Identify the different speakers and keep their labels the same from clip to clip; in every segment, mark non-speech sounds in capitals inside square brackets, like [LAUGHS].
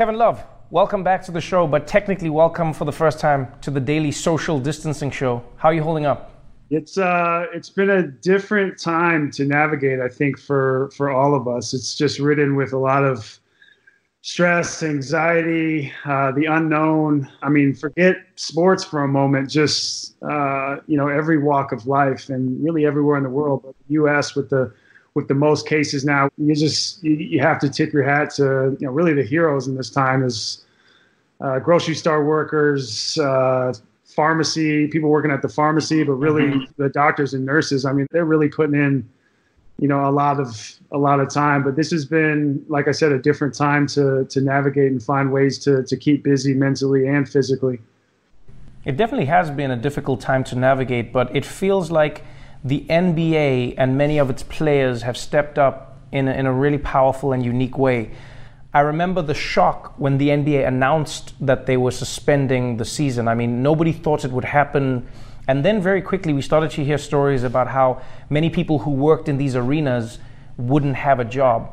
Speaker 1: Kevin Love, welcome back to the show, but technically welcome for the first time to the daily social distancing show. How are you holding up?
Speaker 2: It's uh, it's been a different time to navigate. I think for for all of us, it's just ridden with a lot of stress, anxiety, uh, the unknown. I mean, forget sports for a moment. Just uh, you know, every walk of life, and really everywhere in the world, but the U.S. with the with the most cases now, you just you, you have to tip your hat to you know really the heroes in this time is uh, grocery store workers, uh, pharmacy people working at the pharmacy, but really mm-hmm. the doctors and nurses. I mean, they're really putting in you know a lot of a lot of time. But this has been, like I said, a different time to to navigate and find ways to to keep busy mentally and physically.
Speaker 1: It definitely has been a difficult time to navigate, but it feels like the NBA and many of its players have stepped up in a, in a really powerful and unique way. I remember the shock when the NBA announced that they were suspending the season. I mean, nobody thought it would happen. And then very quickly, we started to hear stories about how many people who worked in these arenas wouldn't have a job.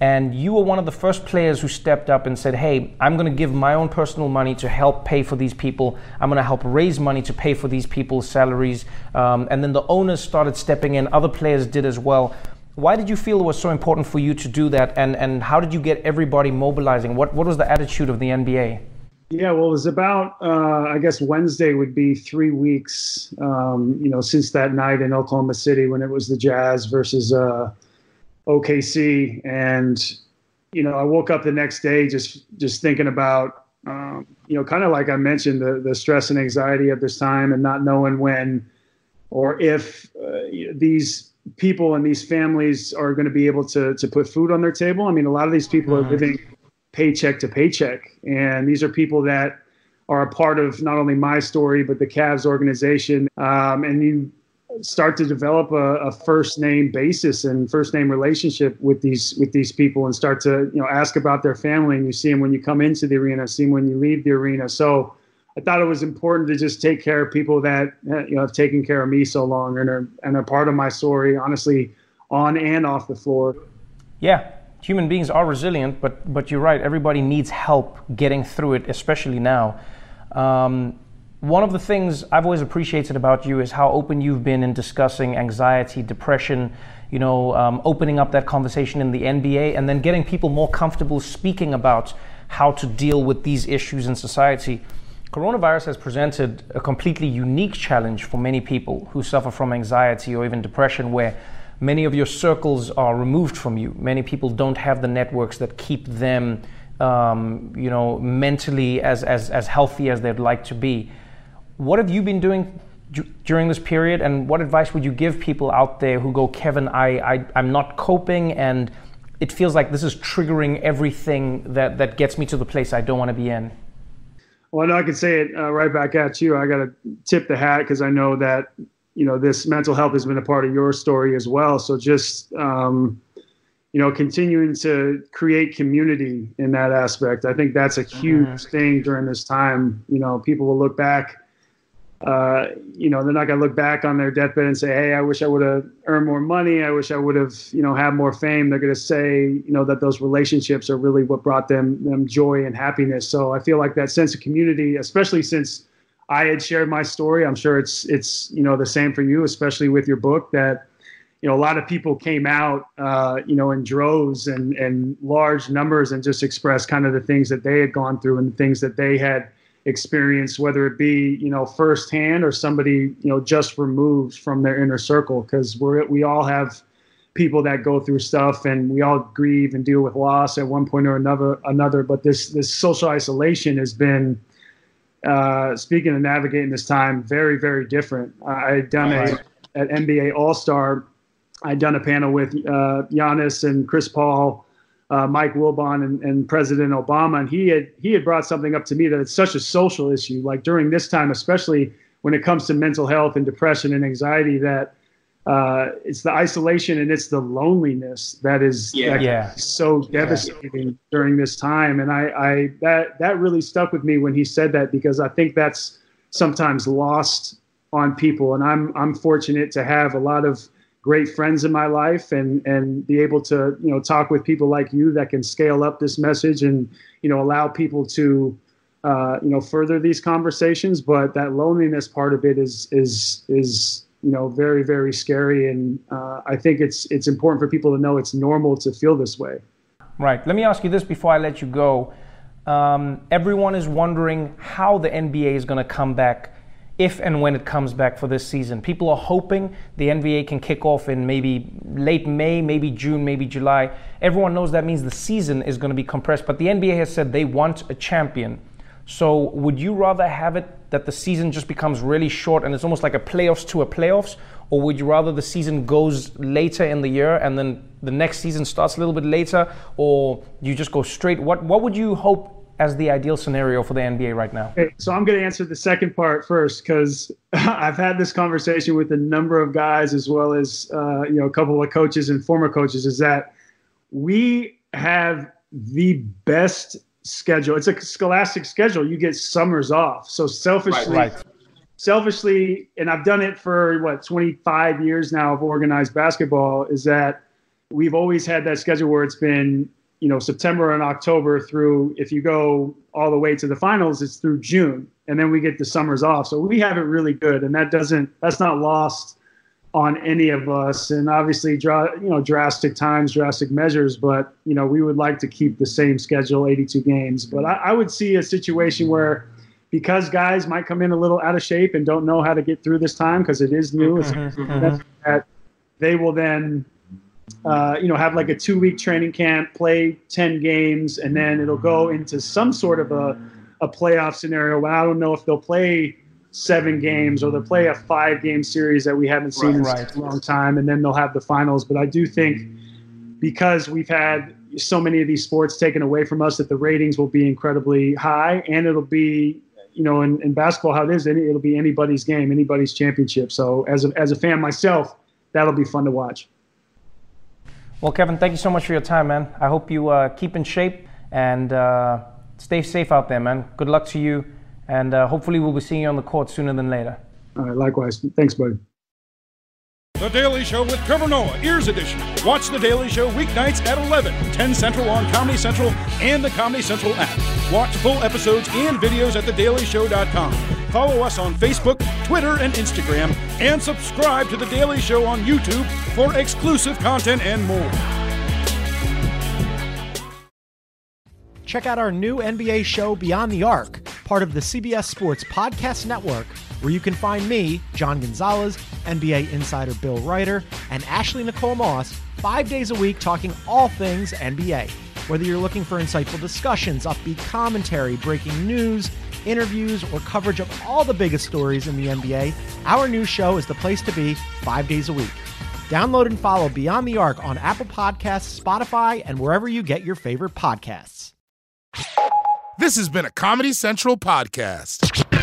Speaker 1: And you were one of the first players who stepped up and said, Hey, I'm going to give my own personal money to help pay for these people. I'm going to help raise money to pay for these people's salaries. Um, and then the owners started stepping in, other players did as well. Why did you feel it was so important for you to do that? And, and how did you get everybody mobilizing? What, what was the attitude of the NBA?
Speaker 2: Yeah, well, it was about, uh, I guess Wednesday would be three weeks, um, you know, since that night in Oklahoma City when it was the Jazz versus. Uh, OKC, and you know, I woke up the next day just just thinking about um, you know, kind of like I mentioned, the the stress and anxiety of this time, and not knowing when or if uh, these people and these families are going to be able to to put food on their table. I mean, a lot of these people mm-hmm. are living paycheck to paycheck, and these are people that are a part of not only my story but the Cavs organization. Um, and you start to develop a, a, first name basis and first name relationship with these with these people and start to you know ask about their family and you see them when you come into the arena see them when you leave the arena. So I thought it was important to just take care of people that you know have taken care of me so long and are and are part of my story honestly on and off the floor.
Speaker 1: Yeah human beings are resilient but but you're right. Everybody needs help getting through it especially now. Um, one of the things I've always appreciated about you is how open you've been in discussing anxiety, depression, you know, um, opening up that conversation in the NBA and then getting people more comfortable speaking about how to deal with these issues in society. Coronavirus has presented a completely unique challenge for many people who suffer from anxiety or even depression, where many of your circles are removed from you. Many people don't have the networks that keep them, um, you know, mentally as, as, as healthy as they'd like to be. What have you been doing d- during this period, and what advice would you give people out there who go, Kevin, I, I, I'm not coping, and it feels like this is triggering everything that, that gets me to the place I don't want to be in?
Speaker 2: Well, I, I can say it uh, right back at you. I got to tip the hat because I know that you know this mental health has been a part of your story as well. So just um, you know, continuing to create community in that aspect, I think that's a huge mm-hmm. thing during this time. You know, people will look back uh, you know, they're not going to look back on their deathbed and say, "Hey, I wish I would have earned more money. I wish I would have, you know, had more fame." They're going to say, you know, that those relationships are really what brought them them joy and happiness. So I feel like that sense of community, especially since I had shared my story, I'm sure it's it's you know the same for you, especially with your book that you know, a lot of people came out, uh, you know, in droves and, and large numbers and just expressed kind of the things that they had gone through and the things that they had experienced, whether it be, you know, firsthand or somebody, you know, just removed from their inner circle. Cause we're, we all have people that go through stuff and we all grieve and deal with loss at one point or another, another. But this, this social isolation has been, uh, speaking of navigating this time, very, very different. I done right. a, at NBA All-Star I'd done a panel with uh, Giannis and Chris Paul, uh, Mike Wilbon, and, and, President Obama, and he had he had brought something up to me that it's such a social issue. Like during this time, especially when it comes to mental health and depression and anxiety, that uh, it's the isolation and it's the loneliness that is
Speaker 1: yeah. yeah.
Speaker 2: so devastating yeah. during this time. And I, I that that really stuck with me when he said that because I think that's sometimes lost on people. And I'm I'm fortunate to have a lot of great friends in my life and and be able to you know talk with people like you that can scale up this message and you know allow people to uh, you know further these conversations. But that loneliness part of it is is is you know very very scary. And uh, i think it's it's important for people to know it's normal to feel this way.
Speaker 1: Right. Let me ask you this before i let you go. Um, everyone is wondering how the nba is going to come back if and when it comes back for this season. People are hoping the NBA can kick off in maybe late May, maybe June, maybe July. Everyone knows that means the season is going to be compressed, but the NBA has said they want a champion. So, would you rather have it that the season just becomes really short and it's almost like a playoffs to a playoffs? Or would you rather the season goes later in the year and then the next season starts a little bit later? Or you just go straight? What, what would you hope as the ideal scenario for the NBA right now?
Speaker 2: Okay, so I'm going to answer the second part first because [LAUGHS] I've had this conversation with a number of guys as well as uh, you know a couple of coaches and former coaches. Is that we have the best schedule. It's a scholastic schedule. You get summers off. So selfishly, right, right. selfishly, and I've done it for what 25 years now of organized basketball. Is that we've always had that schedule where it's been you know September and October through if you go all the way to the finals it's through June and then we get the summers off. So we have it really good and that doesn't that's not lost on any of us. And obviously draw you know drastic times drastic measures but you know we would like to keep the same schedule 82 games. But I, I would see a situation where because guys might come in a little out of shape and don't know how to get through this time because it is new mm-hmm, mm-hmm. that they will then uh, you know, have like a two week training camp, play 10 games, and then it'll go into some sort of a, a playoff scenario. But I don't know if they'll play seven games or they'll play a five game series that we haven't seen right, in a long time, and then they'll have the finals. But I do think because we've had so many of these sports taken away from us that the ratings will be incredibly high and it'll be you know in, in basketball how it is it'll be anybody's game anybody's championship so as a, as a fan myself that'll be fun to watch
Speaker 1: well, Kevin, thank you so much for your time, man. I hope you uh, keep in shape and uh, stay safe out there, man. Good luck to you, and uh, hopefully we'll be seeing you on the court sooner than later.
Speaker 2: All right, likewise. Thanks, buddy.
Speaker 3: The Daily Show with Trevor Noah, Ears Edition. Watch The Daily Show weeknights at 11, 10 Central on Comedy Central and the Comedy Central app. Watch full episodes and videos at thedailyshow.com. Follow us on Facebook, Twitter, and Instagram, and subscribe to The Daily Show on YouTube for exclusive content and more.
Speaker 4: Check out our new NBA show, Beyond the Arc, part of the CBS Sports Podcast Network where you can find me, John Gonzalez, NBA insider Bill Reiter, and Ashley Nicole Moss five days a week talking all things NBA. Whether you're looking for insightful discussions, upbeat commentary, breaking news, interviews, or coverage of all the biggest stories in the NBA, our new show is the place to be five days a week. Download and follow Beyond the Arc on Apple Podcasts, Spotify, and wherever you get your favorite podcasts.
Speaker 5: This has been a Comedy Central podcast.